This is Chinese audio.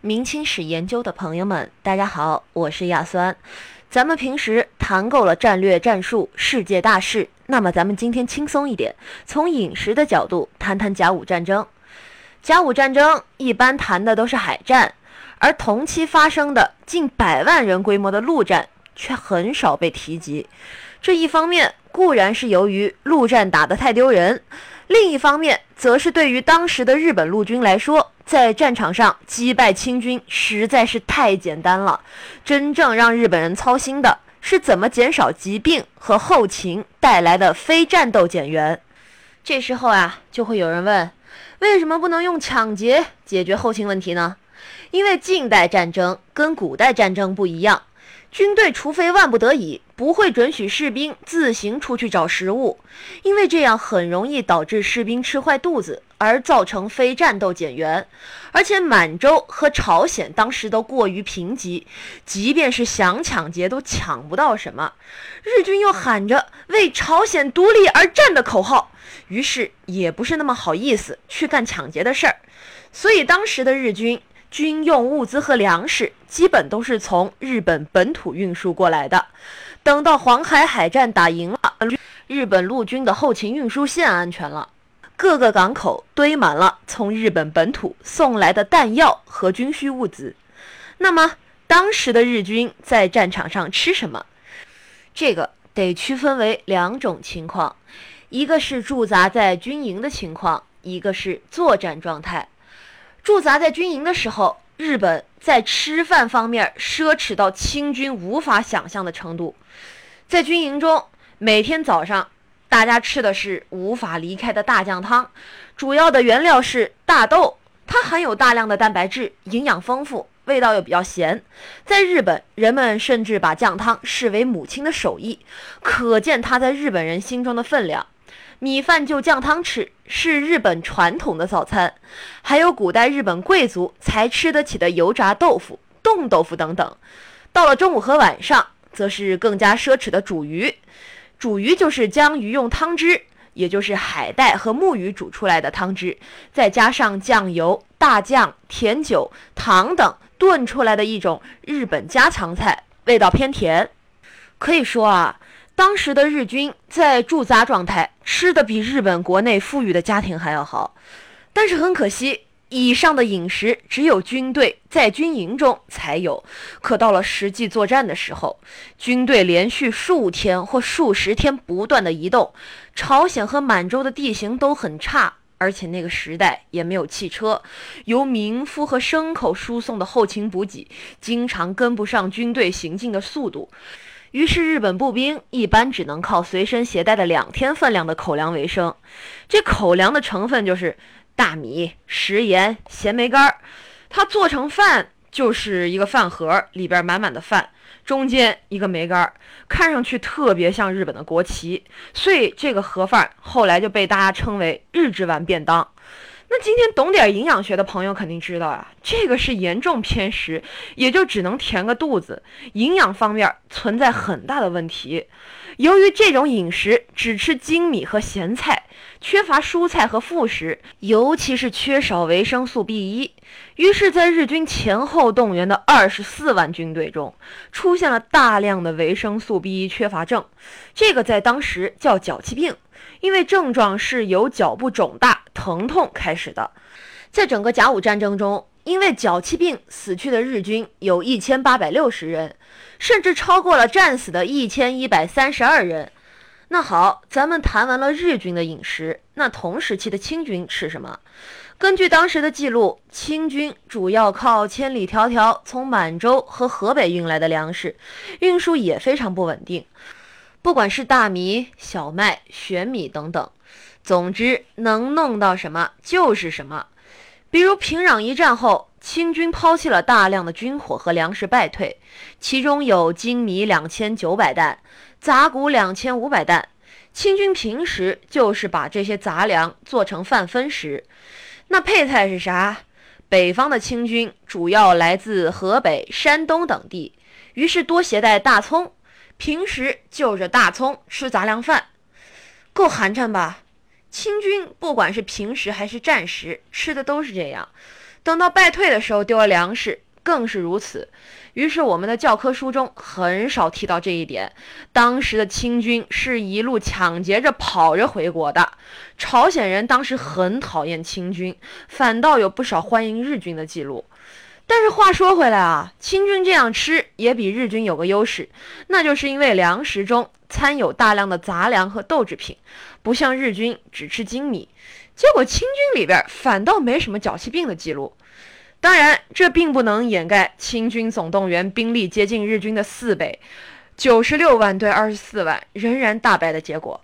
明清史研究的朋友们，大家好，我是亚酸。咱们平时谈够了战略战术、世界大事，那么咱们今天轻松一点，从饮食的角度谈谈甲午战争。甲午战争一般谈的都是海战，而同期发生的近百万人规模的陆战却很少被提及。这一方面固然是由于陆战打得太丢人，另一方面则是对于当时的日本陆军来说。在战场上击败清军实在是太简单了，真正让日本人操心的是怎么减少疾病和后勤带来的非战斗减员。这时候啊，就会有人问：为什么不能用抢劫解决后勤问题呢？因为近代战争跟古代战争不一样。军队除非万不得已，不会准许士兵自行出去找食物，因为这样很容易导致士兵吃坏肚子，而造成非战斗减员。而且满洲和朝鲜当时都过于贫瘠，即便是想抢劫都抢不到什么。日军又喊着为朝鲜独立而战的口号，于是也不是那么好意思去干抢劫的事儿。所以当时的日军。军用物资和粮食基本都是从日本本土运输过来的。等到黄海海战打赢了，日本陆军的后勤运输线安全了，各个港口堆满了从日本本土送来的弹药和军需物资。那么，当时的日军在战场上吃什么？这个得区分为两种情况：一个是驻扎在军营的情况，一个是作战状态。驻扎在军营的时候，日本在吃饭方面奢侈到清军无法想象的程度。在军营中，每天早上大家吃的是无法离开的大酱汤，主要的原料是大豆，它含有大量的蛋白质，营养丰富，味道又比较咸。在日本，人们甚至把酱汤视为母亲的手艺，可见它在日本人心中的分量。米饭就酱汤吃，是日本传统的早餐。还有古代日本贵族才吃得起的油炸豆腐、冻豆腐等等。到了中午和晚上，则是更加奢侈的煮鱼。煮鱼就是将鱼用汤汁，也就是海带和木鱼煮出来的汤汁，再加上酱油、大酱、甜酒、糖等炖出来的一种日本家常菜，味道偏甜。可以说啊。当时的日军在驻扎状态，吃的比日本国内富裕的家庭还要好。但是很可惜，以上的饮食只有军队在军营中才有。可到了实际作战的时候，军队连续数天或数十天不断的移动，朝鲜和满洲的地形都很差，而且那个时代也没有汽车，由民夫和牲口输送的后勤补给，经常跟不上军队行进的速度。于是，日本步兵一般只能靠随身携带的两天分量的口粮为生。这口粮的成分就是大米、食盐、咸梅干儿。它做成饭就是一个饭盒，里边满满的饭，中间一个梅干儿，看上去特别像日本的国旗。所以，这个盒饭后来就被大家称为“日之丸便当”。那今天懂点营养学的朋友肯定知道啊，这个是严重偏食，也就只能填个肚子，营养方面存在很大的问题。由于这种饮食只吃精米和咸菜，缺乏蔬菜和副食，尤其是缺少维生素 B 一，于是，在日军前后动员的二十四万军队中，出现了大量的维生素 B 一缺乏症，这个在当时叫脚气病。因为症状是由脚部肿大、疼痛开始的，在整个甲午战争中，因为脚气病死去的日军有一千八百六十人，甚至超过了战死的一千一百三十二人。那好，咱们谈完了日军的饮食，那同时期的清军吃什么？根据当时的记录，清军主要靠千里迢迢从满洲和河北运来的粮食，运输也非常不稳定。不管是大米、小麦、玄米等等，总之能弄到什么就是什么。比如平壤一战后，清军抛弃了大量的军火和粮食败退，其中有精米两千九百担，杂谷两千五百担。清军平时就是把这些杂粮做成饭分食。那配菜是啥？北方的清军主要来自河北、山东等地，于是多携带大葱。平时就着大葱吃杂粮饭，够寒碜吧？清军不管是平时还是战时，吃的都是这样。等到败退的时候丢了粮食，更是如此。于是我们的教科书中很少提到这一点。当时的清军是一路抢劫着跑着回国的。朝鲜人当时很讨厌清军，反倒有不少欢迎日军的记录。但是话说回来啊，清军这样吃也比日军有个优势，那就是因为粮食中掺有大量的杂粮和豆制品，不像日军只吃精米。结果清军里边反倒没什么脚气病的记录。当然，这并不能掩盖清军总动员兵力接近日军的四倍，九十六万对二十四万，仍然大败的结果。